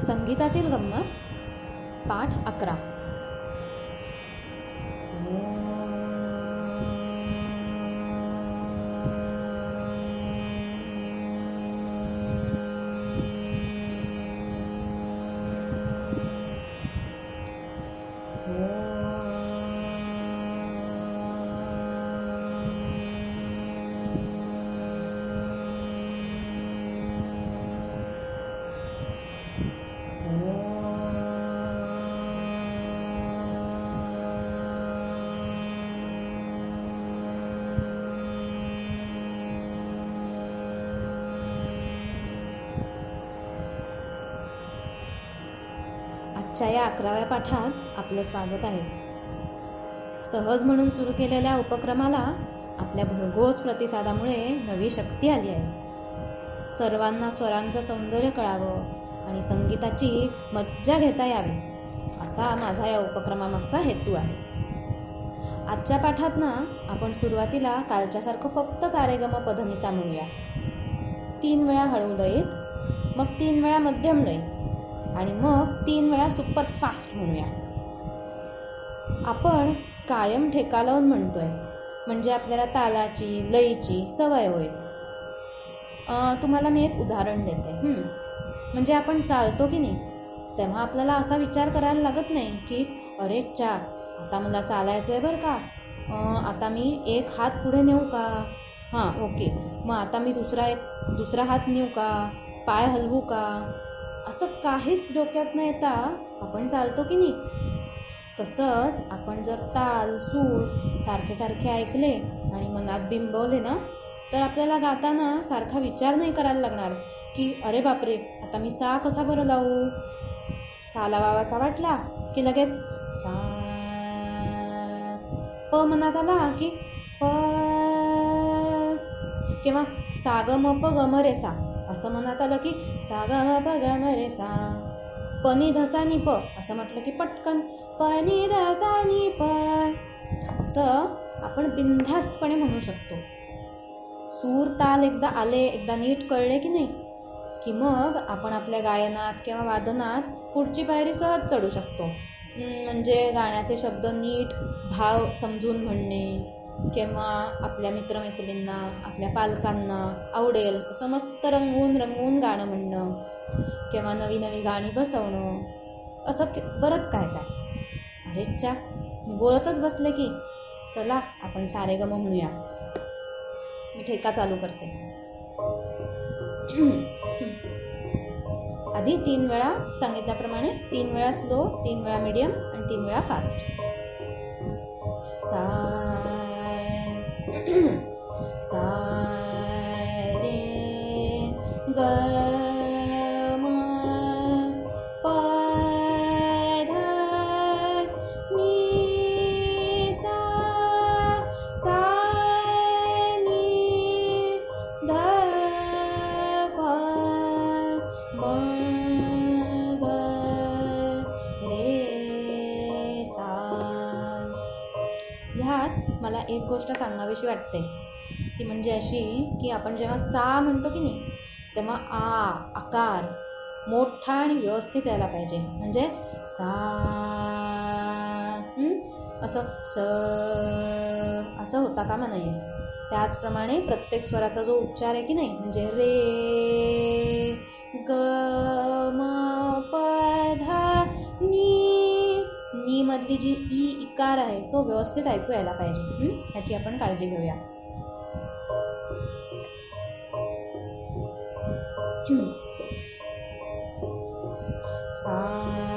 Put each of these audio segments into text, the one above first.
संगीतातील गंमत पाठ अकरा. आजच्या या अकराव्या पाठात आपलं स्वागत आहे. सहज म्हणून सुरू केलेल्या उपक्रमाला आपल्या भरघोस प्रतिसादामुळे नवी शक्ती आली आहे. सर्वांना स्वरांचं सौंदर्य कळावं आणि संगीताची मज्जा घेता यावी असा माझा या उपक्रमामागचा हेतू आहे. आजच्या पाठात ना आपण सुरुवातीला कालच्यासारखं फक्त सारेगम पधनिसा म्हणूया तीन वेळा हळू लयीत मग तीन वेळा मध्यम लयीत आणि मग तीन वेळा सुपर फास्ट म्हणूया. आपण कायम ठेका लावून म्हणतोय म्हणजे आपल्याला तालाची लयीची सवय होईल. तुम्हाला मी एक उदाहरण देते. म्हणजे आपण चालतो की नाही तेव्हा आपल्याला असा विचार करायला लागत नाही की अरे चा आता मला चालायचं आहे बरं का? आता मी एक हात पुढे नेऊ का? हां ओके. मग आता मी दुसरा एक दुसरा हात नेऊ का? पाय हलवू का? असं काहीच डोक्यात न येता आपण चालतो की नाही? तसंच आपण जर ताल सूर सारखे सारखे ऐकले आणि मनात बिंबवले ना तर आपल्याला गाताना सारखा विचार नाही करायला लागणार की अरे बापरे आता मी सा कसा बरं लावू? सा लावावासा वाटला की लगेच सा प मनात आला की प किंवा सा ग म प ग म रे सा. असं मनात आलं की सा ग म प ग म रे सा. पनी धसानी प असं म्हटलं की पटकन. पनी धसानी प. असं आपण बिनधास्तपणे म्हणू शकतो. सूर ताल एकदा आले एकदा नीट कळले की नाही की मग आपण आपल्या गायनात किंवा वादनात पुढची पायरी सहज चढू शकतो. म्हणजे गाण्याचे शब्द नीट भाव समजून म्हणणे. किंवा आपल्या मित्रमैत्रिणींना आपल्या पालकांना आवडेल असं मस्त रंगवून रंगवून गाणं म्हणणं किंवा नवी नवी गाणी बसवणं असं बरंच काय काय. अरे च्या मी बोलतच बसले की चला आपण सारेगम म्हणूया. मी ठेका चालू करते. आधी तीन वेळा सांगितल्याप्रमाणे तीन वेळा स्लो तीन वेळा मीडियम आणि तीन वेळा फास्ट सा सा रे ग गोष्ट सांगावीशी वाटते. ती म्हणजे अशी की आपण जेव्हा सा म्हणतो की नाही तेव्हा आ आकार मोठा आणि व्यवस्थित यायला पाहिजे. म्हणजे सा असं स असं होता कामा नाही त्याचप्रमाणे प्रत्येक स्वराचा जो उच्चार आहे की नाही म्हणजे रे ग म प ध नी मधली जी ई इकार आहे तो व्यवस्थित ऐकू यायला पाहिजे. ह्याची आपण काळजी घेऊया. सा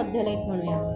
मध्यलयीत म्हणूया.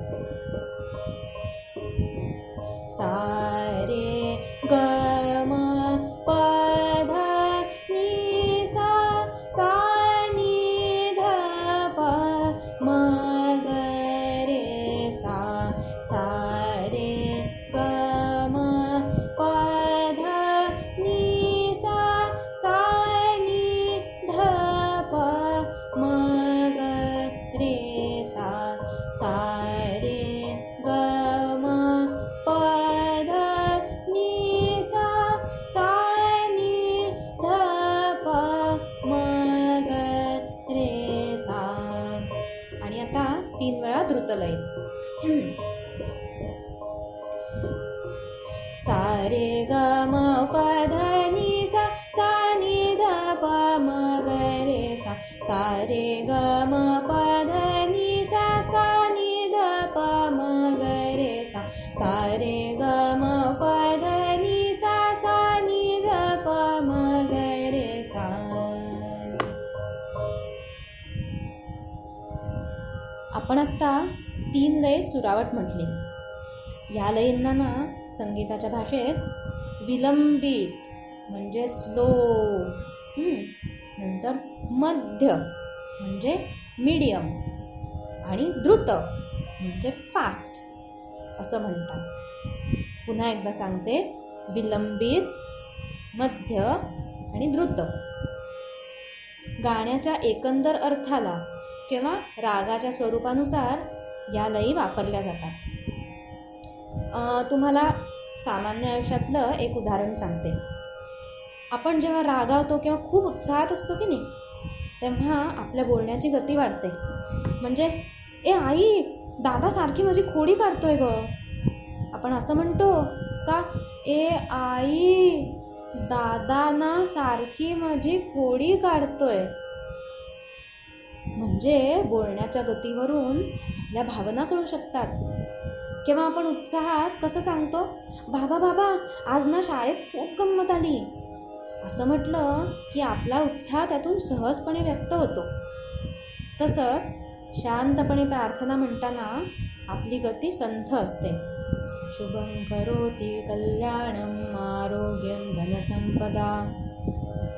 आपण आत्ता तीन लय सुरावट म्हटली. या लयींना ना संगीताच्या भाषेत विलंबित म्हणजे स्लो नंतर मध्य म्हणजे मीडियम आणि द्रुत म्हणजे फास्ट असं म्हणतात. पुन्हा एकदा सांगते विलंबित मध्य आणि द्रुत. गाण्याच्या एकंदर अर्थाला किंवा रागाच्या स्वरूपानुसार या लयी वापरल्या जातात. तुम्हाला सामान्य आयुष्यातलं एक उदाहरण सांगते. आपण जेव्हा रागावतो किंवा खूप उत्साहात असतो की नाही तेव्हा आपल्या बोलण्याची गती वाढते. म्हणजे ए आई दादा सारखी माझी खोडी काढतोय ग. आपण असं म्हणतो का ए आई दादा ना सारखी माझी खोडी काढतोय. म्हणजे बोलण्याच्या गतीवरून आपल्या भावना कळू शकतात. किंवा आपण उत्साहात कसं सांगतो बाबा बाबा आज ना शाळेत खूप गंमत आली. असं म्हटलं की आपला उत्साह त्यातून सहजपणे व्यक्त होतो. तसंच शांतपणे प्रार्थना म्हणताना आपली गती संथ असते. शुभं करोति कल्याणम आरोग्यम धनसंपदा.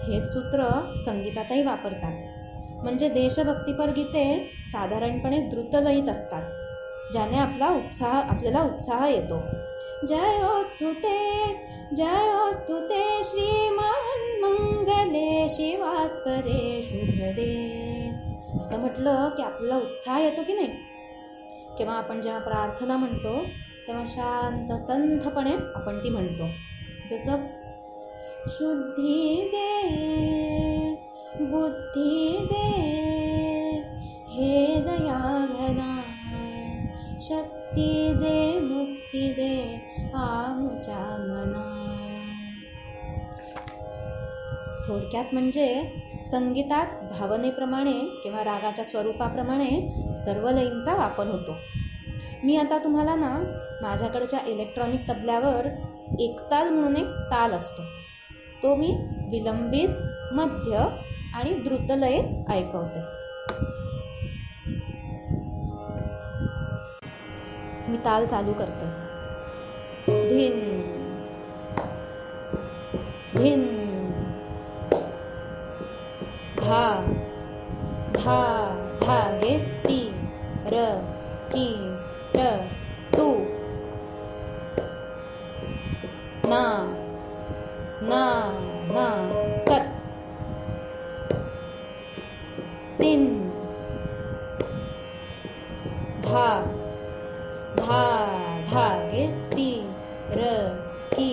हेच सूत्र संगीतातही वापरतात. म्हणजे देशभक्तीपर गीते साधारणपणे द्रुतलयीत असतात ज्याने आपला उत्साह आपल्याला उत्साह येतो. जय स्तुते जय स्तुते श्रीमान मंगले शिवास्पदे शुभदे. असं म्हटलं की आपल्याला उत्साह येतो की नाही? किंवा आपण जेव्हा प्रार्थना म्हणतो तेव्हा शांत संथपणे आपण ती म्हणतो. जसं शुद्धी दे बुद्धी दे हे दयाघना शक्ती दे मुक्ती दे आमुच्या मना. थोडक्यात म्हणजे संगीतात भावनेप्रमाणे किंवा रागाच्या स्वरूपाप्रमाणे सर्व लयींचा वापर होतो. मी आता तुम्हाला ना माझ्याकडच्या इलेक्ट्रॉनिक तबल्यावर एकताल म्हणून एक ताल असतो. तो मी विलंबित मध्य आणि द्रुतलयेत ऐकवते. मी ताल चालू करते. धिन. धिन. धा. धा. धा गे ती. र. ती. ट तू. ना. ना. तीन धा धा धागे ती र की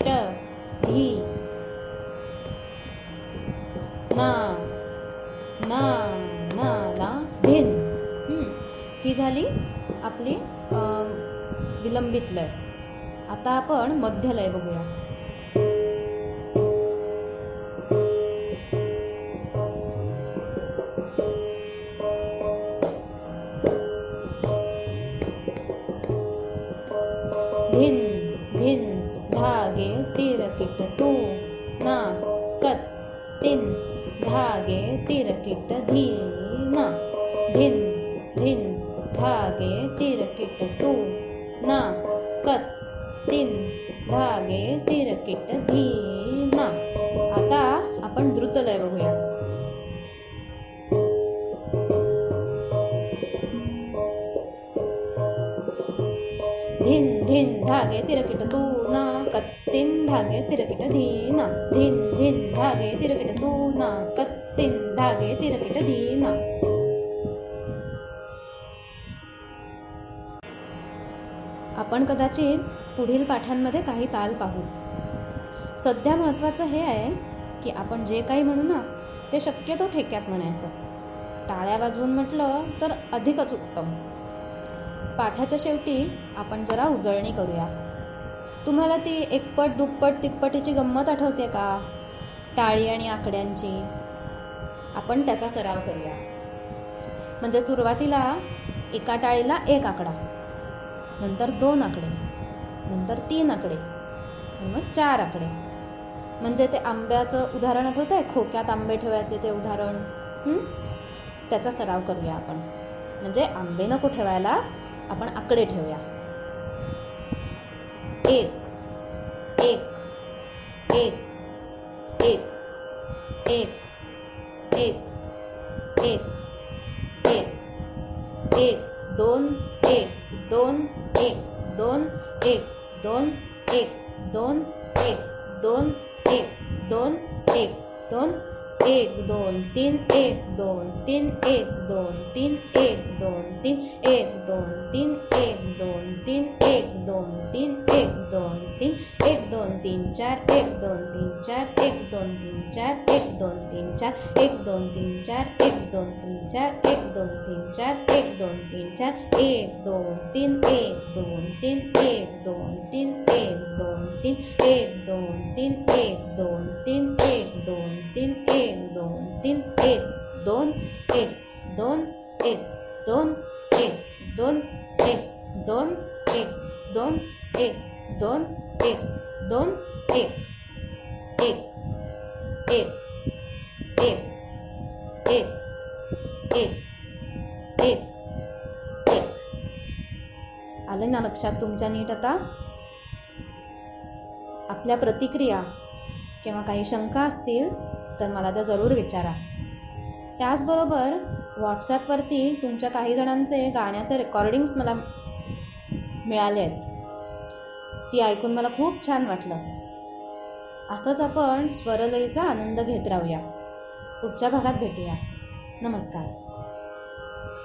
ट धी ना ना ना ना धिन ही झाली आपली विलंबित लय. आता आपण मध्य लय बघूया. धिन धिन धागे तिरकिट तू। ना कत तिन धागे तिरकिट धीना धिन धिन धागे तिरकिट तू। ना कत तीन धागे तिरकिट धी। ना आता आपण द्रुतलय बघूया. धिन धागे तिरकिट तू ना कत्तीन धागे तिरकिट धीना। धिन धिन धागे तिरकिट तू ना कत्तीन धागे तिरकिट धीना। आपण कदाचित पुढील पाठांमध्ये काही ताल पाहू. सध्या महत्त्वाचं हे आहे की आपण जे काही म्हणू ना ते शक्यतो ठेक्यात म्हणायचं. टाळ्या वाजवून म्हटलं तर अधिकच उत्तम. पाठाच्या शेवटी आपण जरा उजळणी करूया. तुम्हाला ती एकपट दुप्पट तिप्पटीची गंमत आठवते का? टाळी आणि आकड्यांची. आपण त्याचा सराव करूया. म्हणजे सुरुवातीला एका टाळीला एक आकडा नंतर दोन आकडे नंतर तीन आकडे मग चार आकडे. म्हणजे ते आंब्याचं उदाहरण आठवतं आहे खोक्यात आंबे ठेवायचे ते उदाहरण. त्याचा सराव करूया आपण. म्हणजे आंबे नको ठेवायला आपण आकडे ठेवूया. एक एक एक एक एक एक एक एक एक दोन तीन एक दोन तीन एक दोन तीन एक दोन तीन एक दोन तीन एक दोन तीन चार एक दोन तीन चार एक दोन तीन चार एक दोन तीन चार एक दोन तीन चार एक दोन तीन चार एक दोन तीन चार एक दोन तीन चार एक दोन तीन एक दोन तीन एक दोन तीन एक दोन तीन एक दोन तीन एक दोन तीन एक दोन तीन एक दोन तीन एक दोन एक दोन एक दोन दोन एक दोन एक दोन एक दोन एक दोन एक एक एक एक एक एक एक एक. आलं ना लक्षात तुमच्या नीट आता? आपल्या प्रतिक्रिया किंवा काही शंका असतील तर मला त्या जरूर विचारा. त्याचबरोबर व्हॉट्सॲपवरती तुमच्या काही जणांचे गाण्याचे रेकॉर्डिंग्स मला मिळाले आहेत. ती ऐकून मला खूप छान वाटलं. असंच आपण स्वरलयीचा आनंद घेत राहूया. पुढच्या भागात भेटूया. नमस्कार.